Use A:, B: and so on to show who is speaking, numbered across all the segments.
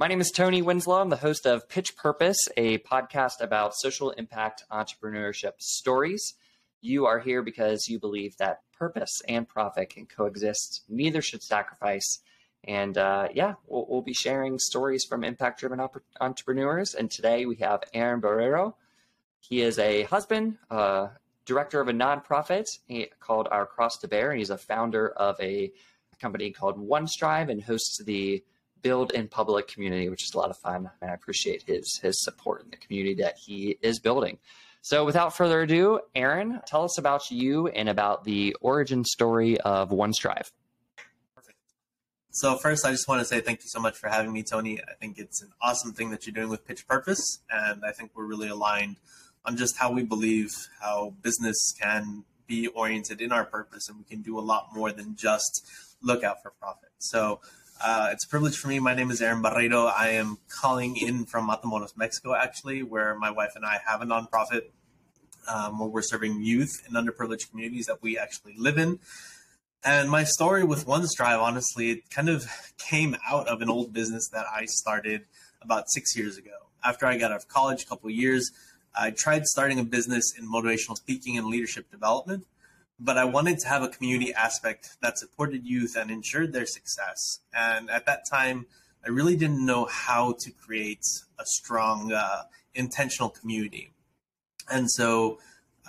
A: My name is Tony Winslow. I'm the host of Pitch Purpose, a podcast about social impact entrepreneurship stories. You are here because you believe that purpose and profit can coexist. Neither should sacrifice. And uh, yeah, we'll, we'll, be sharing stories from impact driven op- entrepreneurs. And today we have Aaron Barreiro. He is a husband, uh, director of a nonprofit called Our Cross to Bear, and he's a founder of a company called OneStrive and hosts the Build in Public community, which is a lot of fun. And I appreciate his his support in the community that he is building. So, without further ado, Aaron, tell us about you and about the origin story of OneStrive.
B: Perfect. So, first, I just want to say thank you so much for having me, Tony. I think it's an awesome thing that you're doing with Pitch Purpose, and I think we're really aligned on just how we believe how business can be oriented in our purpose, and we can do a lot more than just look out for profit. So, uh, it's a privilege for me. My name is Aaron Barreiro. I am calling in from Matamoros, Mexico, actually, where my wife and I have a nonprofit um, where we're serving youth in underprivileged communities that we actually live in. And my story with OneStrive, honestly, it kind of came out of an old business that I started about six years ago. After I got out of college, a couple years, I tried starting a business in motivational speaking and leadership development but I wanted to have a community aspect that supported youth and ensured their success. And at that time, I really didn't know how to create a strong, uh, intentional community. And so,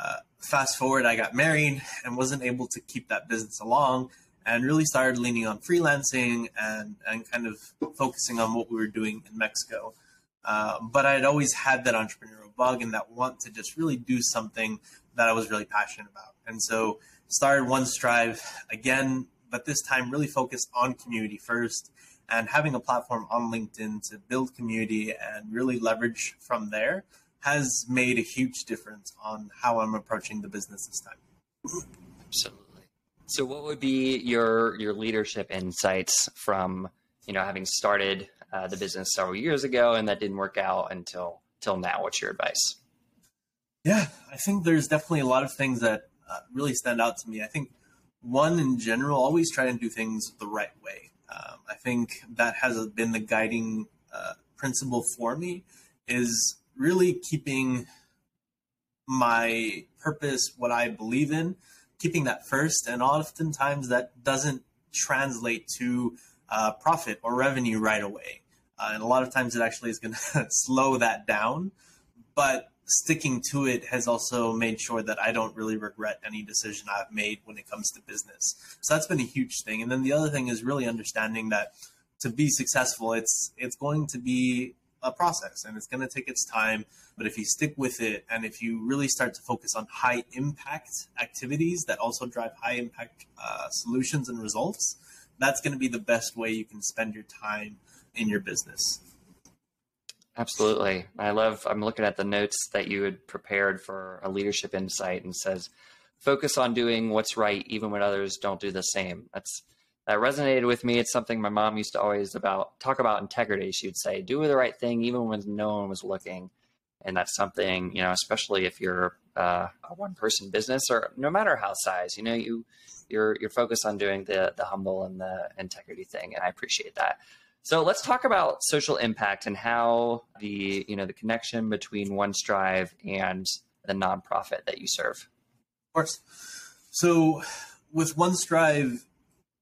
B: uh, fast forward, I got married and wasn't able to keep that business along and really started leaning on freelancing and, and kind of focusing on what we were doing in Mexico. Uh, but I had always had that entrepreneurial bug and that want to just really do something that I was really passionate about. And so started One Strive again, but this time really focused on community first and having a platform on LinkedIn to build community and really leverage from there has made a huge difference on how I'm approaching the business this time.
A: Absolutely. So what would be your your leadership insights from, you know, having started uh, the business several years ago and that didn't work out until till now? What's your advice?
B: Yeah, I think there's definitely a lot of things that uh, really stand out to me. I think one in general, always try and do things the right way. Um, I think that has been the guiding uh, principle for me is really keeping my purpose, what I believe in, keeping that first. And oftentimes that doesn't translate to uh, profit or revenue right away. Uh, and a lot of times it actually is going to slow that down. But sticking to it has also made sure that I don't really regret any decision I've made when it comes to business. So that's been a huge thing. And then the other thing is really understanding that to be successful, it's it's going to be a process and it's going to take its time. But if you stick with it and if you really start to focus on high impact activities that also drive high impact uh, solutions and results, that's going to be the best way you can spend your time in your business.
A: Absolutely. I love, I'm looking at the notes that you had prepared for a leadership insight and says, focus on doing what's right, even when others don't do the same. That's, that resonated with me. It's something my mom used to always about talk about integrity. She would say, do the right thing, even when no one was looking. And that's something, you know, especially if you're uh, a one person business or no matter how size, you know, you, you're, you're focused on doing the, the humble and the integrity thing. And I appreciate that. So let's talk about social impact and how the you know the connection between OneStrive and the nonprofit that you serve.
B: Of course. So with OneStrive,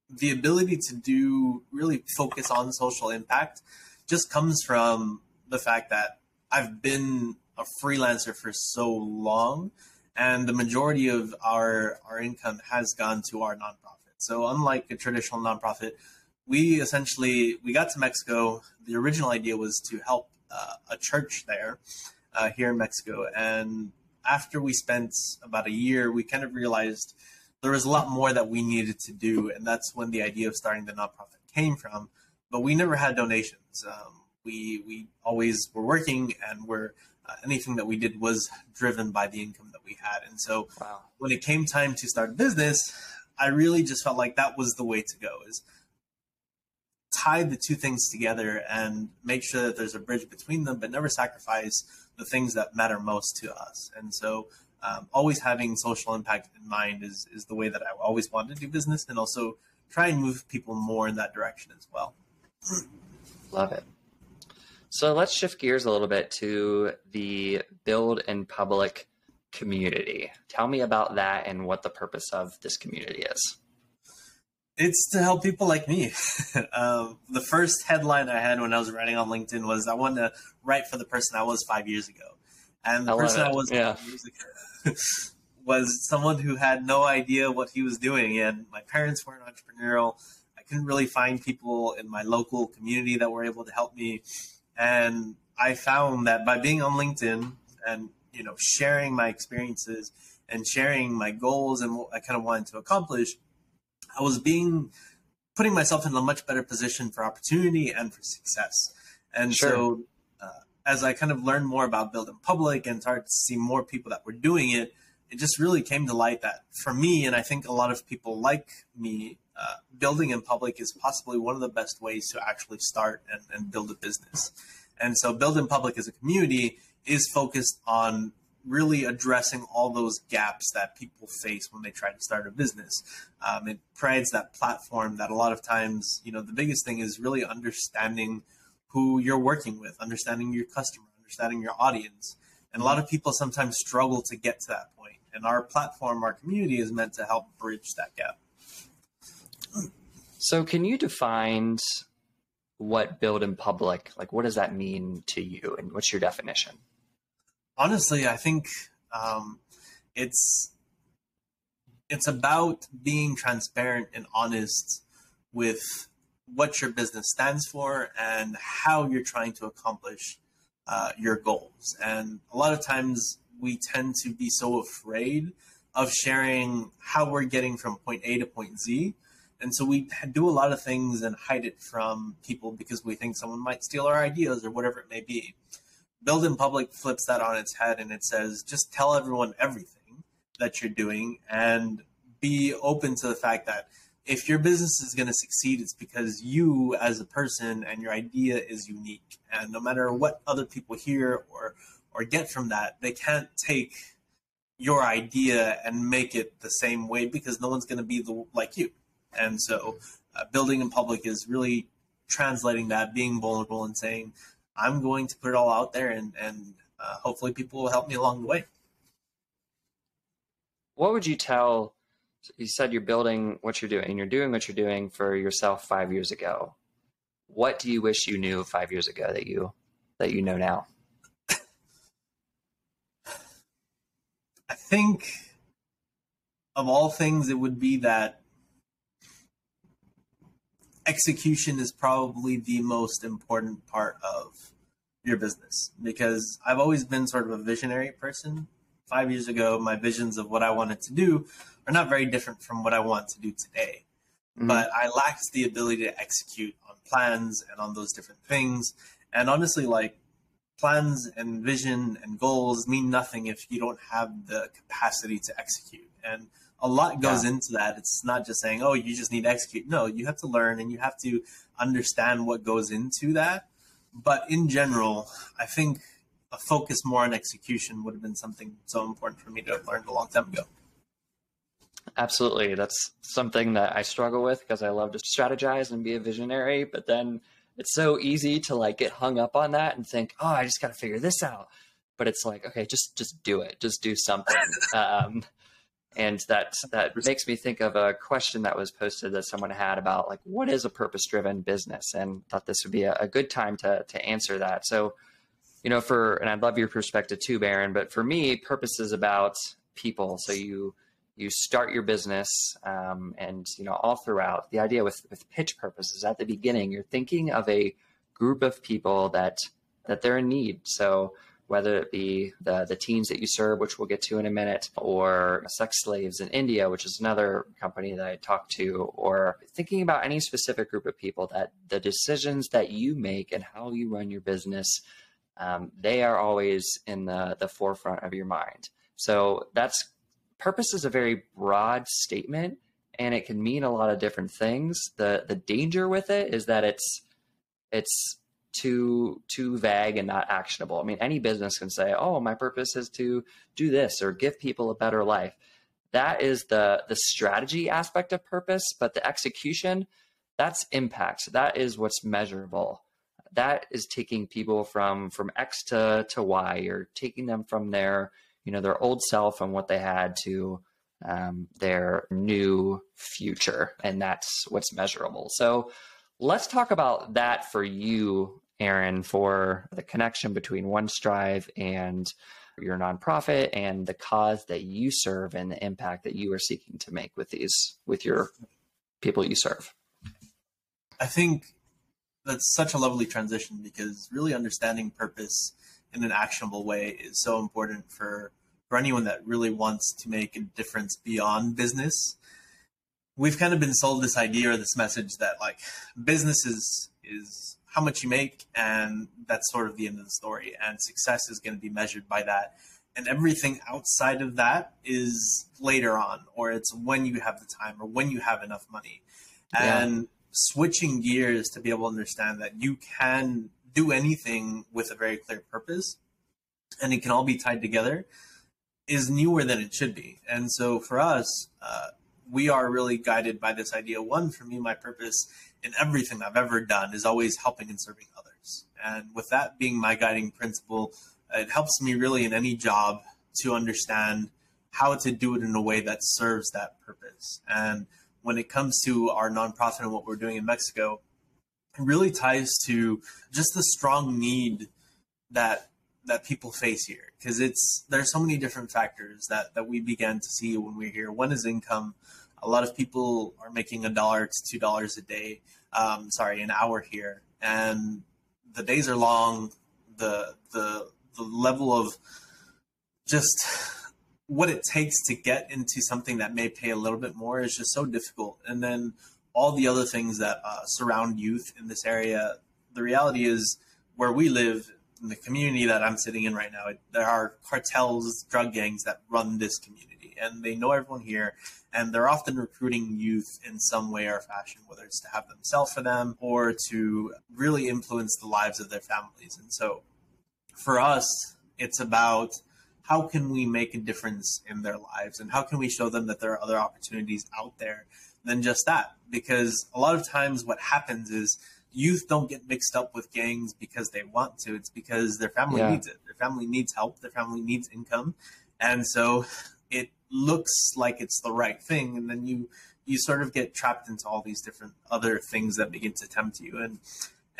B: the ability to do really focus on social impact just comes from the fact that I've been a freelancer for so long and the majority of our our income has gone to our nonprofit. So unlike a traditional nonprofit, we essentially we got to Mexico. The original idea was to help uh, a church there uh, here in Mexico, and after we spent about a year, we kind of realized there was a lot more that we needed to do, and that's when the idea of starting the nonprofit came from. But we never had donations. Um, we we always were working, and we're uh, anything that we did was driven by the income that we had. And so, wow. when it came time to start a business, I really just felt like that was the way to go. Is tie the two things together and make sure that there's a bridge between them, but never sacrifice the things that matter most to us. And so, um, always having social impact in mind is, is the way that I always wanted to do business and also try and move people more in that direction as well.
A: Love it. So let's shift gears a little bit to the build in public community. Tell me about that and what the purpose of this community is.
B: It's to help people like me. um, the first headline I had when I was writing on LinkedIn was I wanted to write for the person I was five years ago. And the I person I was yeah. was someone who had no idea what he was doing. And my parents weren't entrepreneurial. I couldn't really find people in my local community that were able to help me. And I found that by being on LinkedIn and you know sharing my experiences and sharing my goals and what I kind of wanted to accomplish, I was being putting myself in a much better position for opportunity and for success. And sure. so, uh, as I kind of learned more about building Public and started to see more people that were doing it, it just really came to light that for me, and I think a lot of people like me, uh, building in public is possibly one of the best ways to actually start and, and build a business. And so, Build in Public as a community is focused on really addressing all those gaps that people face when they try to start a business. Um, it provides that platform that a lot of times, you know, the biggest thing is really understanding who you're working with, understanding your customer, understanding your audience. And a lot of people sometimes struggle to get to that point. And our platform, our community is meant to help bridge that gap.
A: So, can you define what build in public, like what does that mean to you and what's your definition?
B: Honestly, I think um, it's it's about being transparent and honest with what your business stands for and how you're trying to accomplish uh, your goals. And a lot of times we tend to be so afraid of sharing how we're getting from point A to point Z. And so we do a lot of things and hide it from people because we think someone might steal our ideas or whatever it may be. Build in Public flips that on its head and it says just tell everyone everything that you're doing and be open to the fact that if your business is going to succeed, it's because you as a person and your idea is unique. And no matter what other people hear or or get from that, they can't take your idea and make it the same way because no one's going to be the, like you. And so, uh, building in public is really translating that, being vulnerable, and saying, I'm going to put it all out there, and and uh, hopefully people will help me along the way.
A: What would you tell? You said you're building what you're doing, and you're doing what you're doing for yourself five years ago. What do you wish you knew five years ago that you that you know now?
B: I think of all things, it would be that execution is probably the most important part of your business because I've always been sort of a visionary person. Five years ago, my visions of what I wanted to do are not very different from what I want to do today. Mm-hmm. But I lacked the ability to execute on plans and on those different things. And honestly, like plans and vision and goals mean nothing if you don't have the capacity to execute. And a lot goes yeah. into that. It's not just saying, oh, you just need to execute. No, you have to learn and you have to understand what goes into that. But in general, I think a focus more on execution would have been something so important for me to have learned a long time ago.
A: Absolutely. That's something that I struggle with because I love to strategize and be a visionary, but then it's so easy to like get hung up on that and think, "Oh, I just got to figure this out." But it's like, okay, just just do it. Just do something. um, and that that makes me think of a question that was posted that someone had about like what is a purpose driven business? And thought this would be a, a, good time to to answer that. So you know for and i'd love your perspective too baron but for me purpose is about people. So you you start your business um, and you know all throughout the idea with with pitch purpose is at the beginning you're thinking of a group of people that that they're in need. So whether it be the, the teens that you serve, which we'll get to in a minute, or sex slaves in India, which is another company that I talked to, or thinking about any specific group of people that the decisions that you make and how you run your business, um, they are always in the, the forefront of your mind. So that's purpose is a very broad statement and it can mean a lot of different things. The the danger with it is that it's it's too too vague and not actionable. I mean, any business can say, "Oh, my purpose is to do this or give people a better life." That is the the strategy aspect of purpose, but the execution, that's impact. That is what's measurable. that is taking people from from X to to Y. You're taking them from their you know their old self and what they had to um, their new future, and that's what's measurable. So let's talk about that for you, Aaron, for the connection between OneStrive and your nonprofit and the cause that you serve and the impact that you are seeking to make with these with your people you serve.
B: I think that's such a lovely transition because really understanding purpose in an actionable way is so important for for anyone that really wants to make a difference beyond business. We've kind of been sold this idea or this message that like business is is how much you make and that's sort of the end of the story and success is going to be measured by that. And everything outside of that is later on or it's when you have the time or when you have enough money. Yeah. and switching gears to be able to understand that you can do anything with a very clear purpose and it can all be tied together is newer than it should be. And so for us uh, we are really guided by this idea. One for me my purpose in everything i've ever done is always helping and serving others. And with that being my guiding principle it helps me really in any job to understand how to do it in a way that serves that purpose. And when it comes to our nonprofit and what we're doing in Mexico, it really ties to just the strong need that that people face here because it's there's so many different factors that that we began to see when we're here. One is income. A lot of people are making a dollar to two dollars a day. Um, sorry, an hour here, and the days are long. The the the level of just what it takes to get into something that may pay a little bit more is just so difficult. And then all the other things that uh, surround youth in this area, the reality is where we live in the community that I'm sitting in right now, there are cartels, drug gangs that run this community, and they know everyone here, and they're often recruiting youth in some way or fashion, whether it's to have them sell for them or to really influence the lives of their families. And so, for us, it's about how can we make a difference in their lives and how can we show them that there are other opportunities out there than just that because a lot of times what happens is youth don't get mixed up with gangs because they want to. It's because their family yeah. needs it. Their family needs help. Their family needs income. And so it looks like it's the right thing. And then you you sort of get trapped into all these different other things that begin to tempt you. And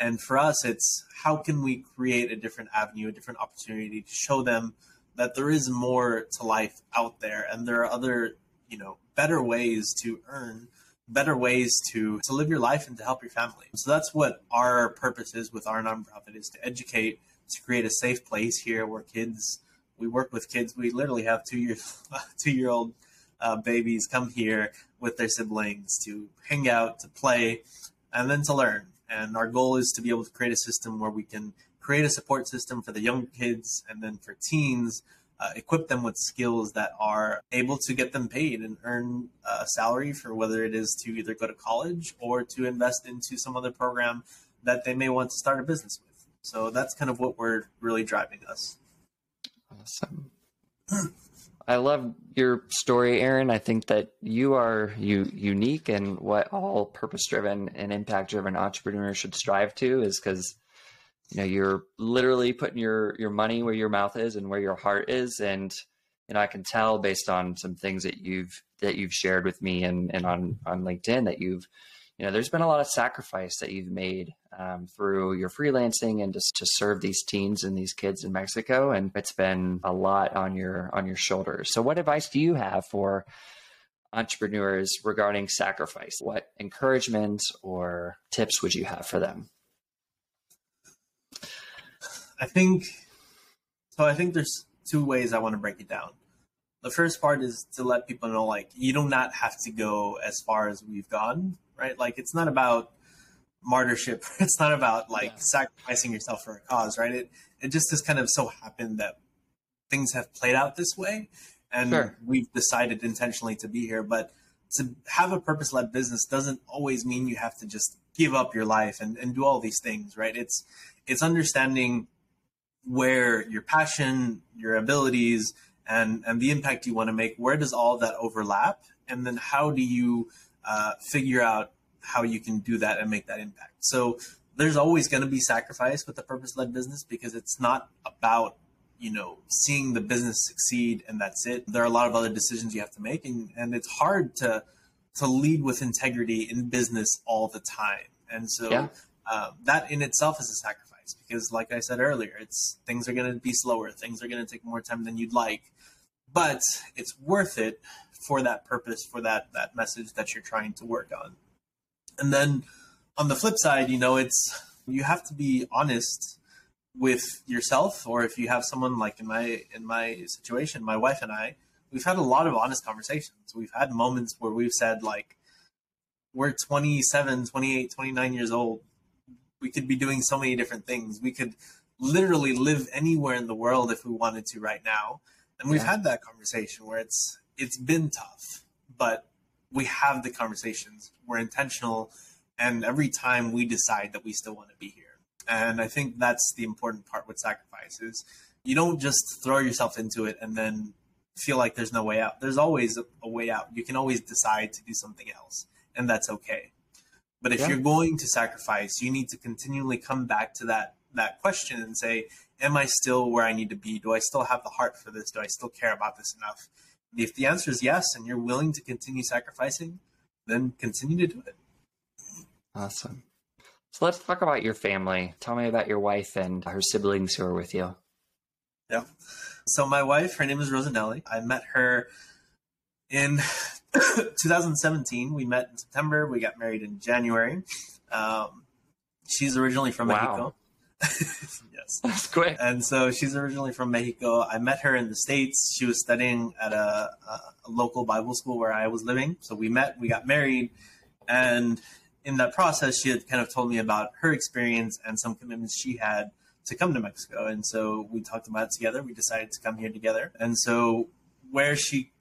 B: and for us it's how can we create a different avenue a different opportunity to show them that there is more to life out there and there are other you know better ways to earn better ways to to live your life and to help your family. So that's what our purpose is with our nonprofit is to educate to create a safe place here where kids we work with kids. We literally have two year two year old uh, babies come here with their siblings to hang out to play and then to learn. And our goal is to be able to create a system where we can create a support system for the young kids and then for teens, uh, equip them with skills that are able to get them paid and earn a salary for whether it is to either go to college or to invest into some other program that they may want to start a business with. So that's kind of what we're really driving us.
A: Awesome. I love your story, Aaron. I think that you are you unique and what all purpose driven and impact driven entrepreneurs should strive to is because you know you're literally putting your your money where your mouth is and where your heart is and you know i can tell based on some things that you've that you've shared with me and and on on linkedin that you've you know there's been a lot of sacrifice that you've made um, through your freelancing and just to serve these teens and these kids in mexico and it's been a lot on your on your shoulders. So what advice do you have for entrepreneurs regarding sacrifice? What encouragement or tips would you have for them
B: I think so. I think there's two ways I want to break it down. The first part is to let people know, like, you do not have to go as far as we've gone, right? Like, it's not about martyrship. It's not about like yeah. sacrificing yourself for a cause, right? It it just has kind of so happened that things have played out this way, and sure. we've decided intentionally to be here. But to have a purpose led business doesn't always mean you have to just give up your life and, and do all these things, right? It's it's understanding where your passion, your abilities, and and the impact you want to make, where does all that overlap, and then how do you uh, figure out how you can do that and make that impact? So there's always going to be sacrifice with the purpose led business because it's not about you know seeing the business succeed and that's it. There are a lot of other decisions you have to make and, and it's hard to to lead with integrity in business all the time. And so yeah. uh, that in itself is a sacrifice because like i said earlier it's things are going to be slower things are going to take more time than you'd like but it's worth it for that purpose for that that message that you're trying to work on. And then on the flip side you know it's you have to be honest with yourself or if you have someone like in my in my situation my wife and i we've had a lot of honest conversations. We've had moments where we've said like we're 27 28 29 years old. We could be doing so many different things. We could literally live anywhere in the world if we wanted to right now. And we've yeah. had that conversation where it's it's been tough but we have the conversations. We're intentional. And every time we decide that we still want to be here and I think that's the important part with sacrifice is you don't just throw yourself into it and then feel like there's no way out. There's always a, a way out. You can always decide to do something else, and that's okay. But if yeah. you're going to sacrifice, you need to continually come back to that that question and say, am I still where I need to be? Do I still have the heart for this? Do I still care about this enough? If the answer is yes and you're willing to continue sacrificing, then continue to do it.
A: Awesome. So let's talk about your family. Tell me about your wife and her siblings who are with you.
B: Yeah. So my wife, her name is Rosanelli. I met her in 2017. We met in September. We got married in January. Um, she's originally from wow. Mexico. yes.
A: That's quick.
B: And so she's originally from Mexico. I met her in the States. She was studying at a, a, a local Bible school where I was living. So we met, we got married, and in that process, she had kind of told me about her experience and some commitments she had to come to Mexico. And so we talked about it together. We decided to come here together. And so where she,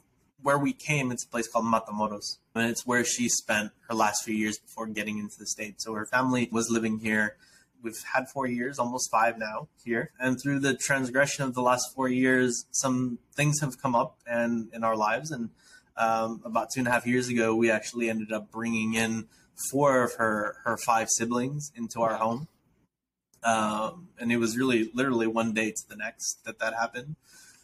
B: where we came, it's a place called Matamoros. And it's where she spent her last few years before getting into the States. So her family was living here. We've had four years, almost five now here. And through the transgression of the last four years, some things have come up and in our lives. And um, about two and a half years ago, we actually ended up bringing in four of her her five siblings into our home. Um, and it was really literally one day to the next that that happened.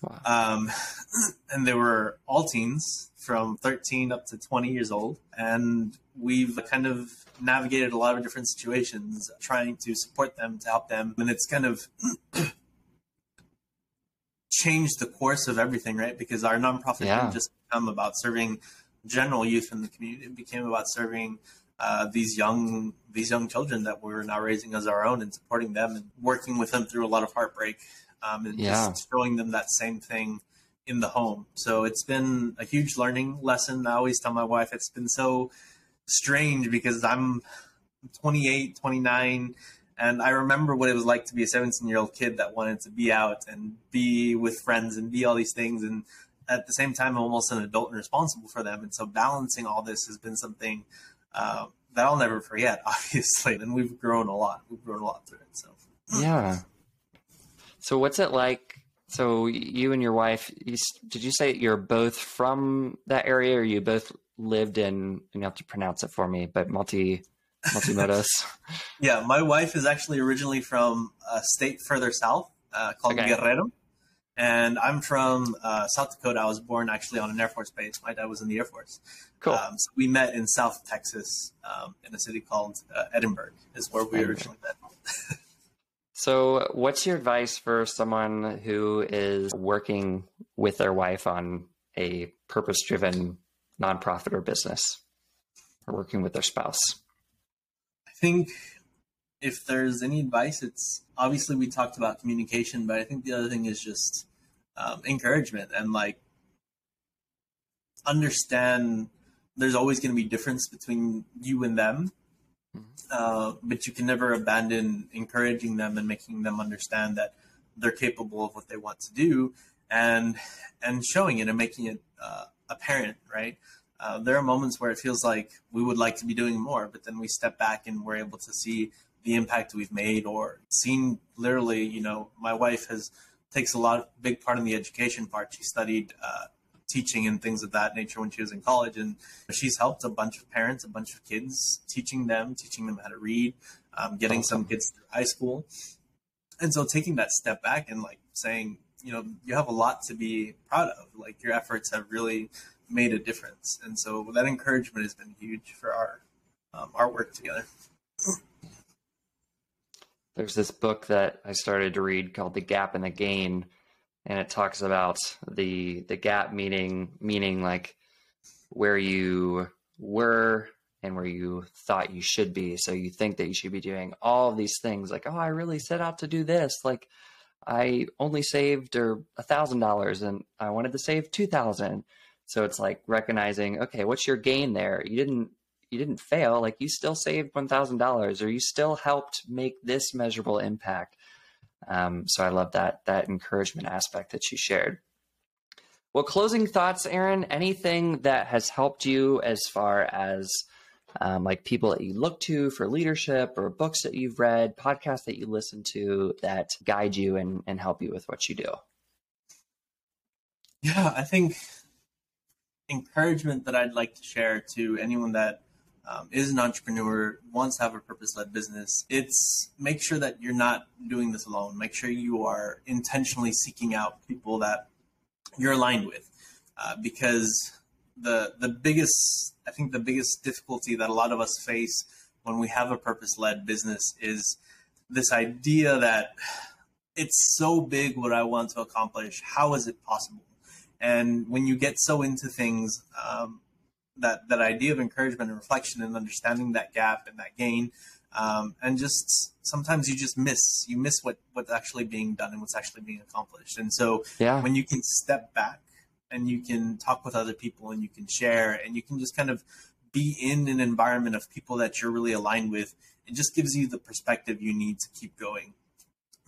B: Wow. Um, and they were all teens from 13 up to 20 years old. And we've kind of navigated a lot of different situations trying to support them, to help them. And it's kind of changed the course of everything, right? Because our nonprofit yeah. didn't just become about serving general youth in the community, it became about serving uh, these young these young children that we're now raising as our own and supporting them and working with them through a lot of heartbreak um, and yeah. just showing them that same thing in the home. So it's been a huge learning lesson. I always tell my wife it's been so strange because I'm 28, 29, and I remember what it was like to be a 17 year old kid that wanted to be out and be with friends and be all these things. And at the same time, I'm almost an adult and responsible for them. And so balancing all this has been something uh, that I'll never forget, obviously. And we've grown a lot. We've grown a lot through it. So
A: yeah. So what's it like? So you and your wife, you, did you say you're both from that area, or you both lived in? And you have to pronounce it for me, but multi Multimodos.
B: yeah, my wife is actually originally from a state further south uh, called okay. Guerrero. And I'm from uh, South Dakota. I was born actually on an Air Force base. My dad was in the Air Force.
A: Cool. Um,
B: so we met in South Texas um, in a city called uh, Edinburg, is where we originally met.
A: so, what's your advice for someone who is working with their wife on a purpose driven nonprofit or business or working with their spouse?
B: I think if there's any advice, it's obviously we talked about communication, but I think the other thing is just um, encouragement and like understand there's always going to be difference between you and them mm-hmm. uh, but you can never abandon encouraging them and making them understand that they're capable of what they want to do and and showing it and making it uh, apparent right uh, there are moments where it feels like we would like to be doing more but then we step back and we're able to see the impact we've made or seen literally, you know, my wife has takes a lot of big part in the education part. She studied uh, teaching and things of that nature when she was in college. And she's helped a bunch of parents, a bunch of kids, teaching them, teaching them how to read, um, getting some kids through high school. And so taking that step back and like saying, you know, you have a lot to be proud of. Like your efforts have really made a difference. And so that encouragement has been huge for our um, our work together.
A: There's this book that I started to read called The Gap and the Gain and it talks about the the gap meaning meaning like where you were and where you thought you should be. So you think that you should be doing all these things like oh i really set out to do this. Like i only saved or a thousand dollars and i wanted to save two thousand. So it's like recognizing okay what's your gain there? You didn't you didn't fail like you still saved one thousand dollars or you still helped make this measurable impact um, so I love that that encouragement aspect that you shared. Well, closing thoughts, Aaron. Anything that has helped you as far as um, like people that you look to for leadership, or books that you've read, podcasts that you listen to that guide you and, and help you with what you do.
B: Yeah, I think encouragement that I'd like to share to anyone that um, is an entrepreneur, wants to have a purpose led business, it's make sure that you're not doing this alone. Make sure you are intentionally seeking out people that you're aligned with. Uh, because the the biggest I think the biggest difficulty that a lot of us face when we have a purpose led business is this idea that it's so big what I want to accomplish. How is it possible? And when you get so into things, um, that that idea of encouragement and reflection and understanding that gap and that gain um, and just sometimes you just miss you miss what what's actually being done and what's actually being accomplished. And so yeah. when you can step back and you can talk with other people and you can share and you can just kind of be in an environment of people that you're really aligned with it just gives you the perspective you need to keep going.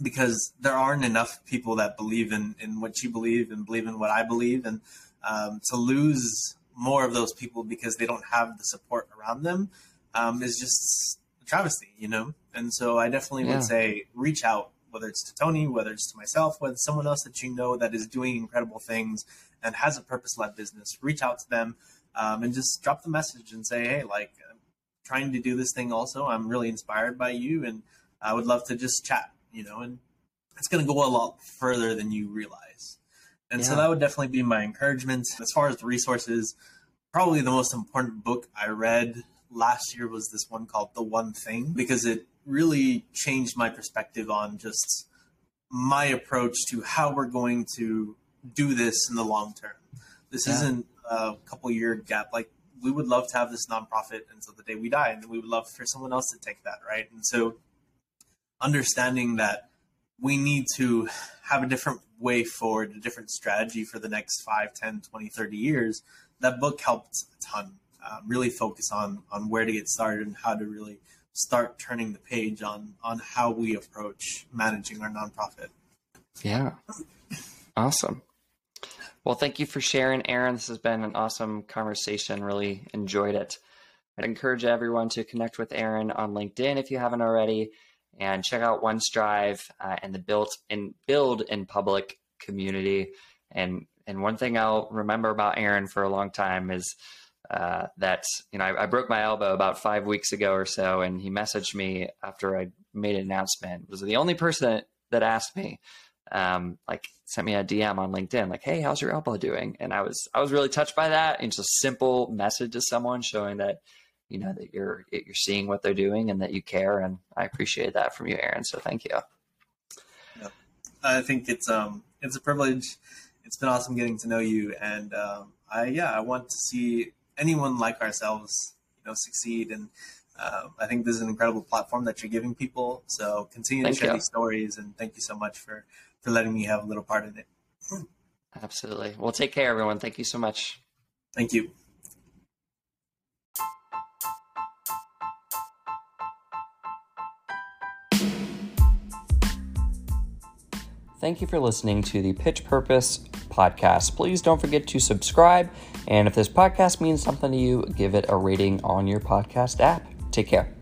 B: Because there aren't enough people that believe in in what you believe and believe in what I believe. And um, to lose more of those people because they don't have the support around them um, is just a travesty, you know? And so I definitely yeah. would say reach out, whether it's to Tony, whether it's to myself, whether it's someone else that you know that is doing incredible things and has a purpose led business, reach out to them um, and just drop the message and say, hey, like, I'm trying to do this thing also. I'm really inspired by you and I would love to just chat, you know? And it's going to go a lot further than you realize. And yeah. so that would definitely be my encouragement. As far as the resources, probably the most important book I read last year was this one called The One Thing because it really changed my perspective on just my approach to how we're going to do this in the long term. This yeah. isn't a couple year gap. Like we would love to have this nonprofit until the day we die, and we would love for someone else to take that, right? And so understanding that we need to have a different way forward, a different strategy for the next 5, 10, 20, 30 years, that book helped a ton. Um, really focus on on where to get started and how to really start turning the page on on how we approach managing our nonprofit.
A: Yeah. Awesome. Well, thank you for sharing, Aaron. This has been an awesome conversation. Really enjoyed it. I'd encourage everyone to connect with Aaron on LinkedIn if you haven't already and check out OneStrive uh, and the built in build in public community. And and one thing I'll remember about Aaron for a long time is uh, that you know I, I, broke my elbow about five weeks ago or so, and he messaged me after I made an announcement. Was the only person that, that asked me, um, like sent me a DM on LinkedIn, like, "Hey, how's your elbow doing?" And I was I was really touched by that. And just a simple message to someone showing that you know that you're you're seeing what they're doing and that you care and i appreciate that from you aaron so thank you.
B: Yeah. i think it's um it's a privilege. It's been awesome getting to know you and um, i yeah i want to see anyone like ourselves you know succeed and uh, i think this is an incredible platform that you're giving people so continue thank to share you. these stories and thank you so much for for letting me have a little part in it.
A: Absolutely. Well take care everyone. Thank you so much.
B: Thank you
A: Thank you for listening to the Pitch Purpose podcast. Please don't forget to subscribe. And if this podcast means something to you, give it a rating on your podcast app. Take care.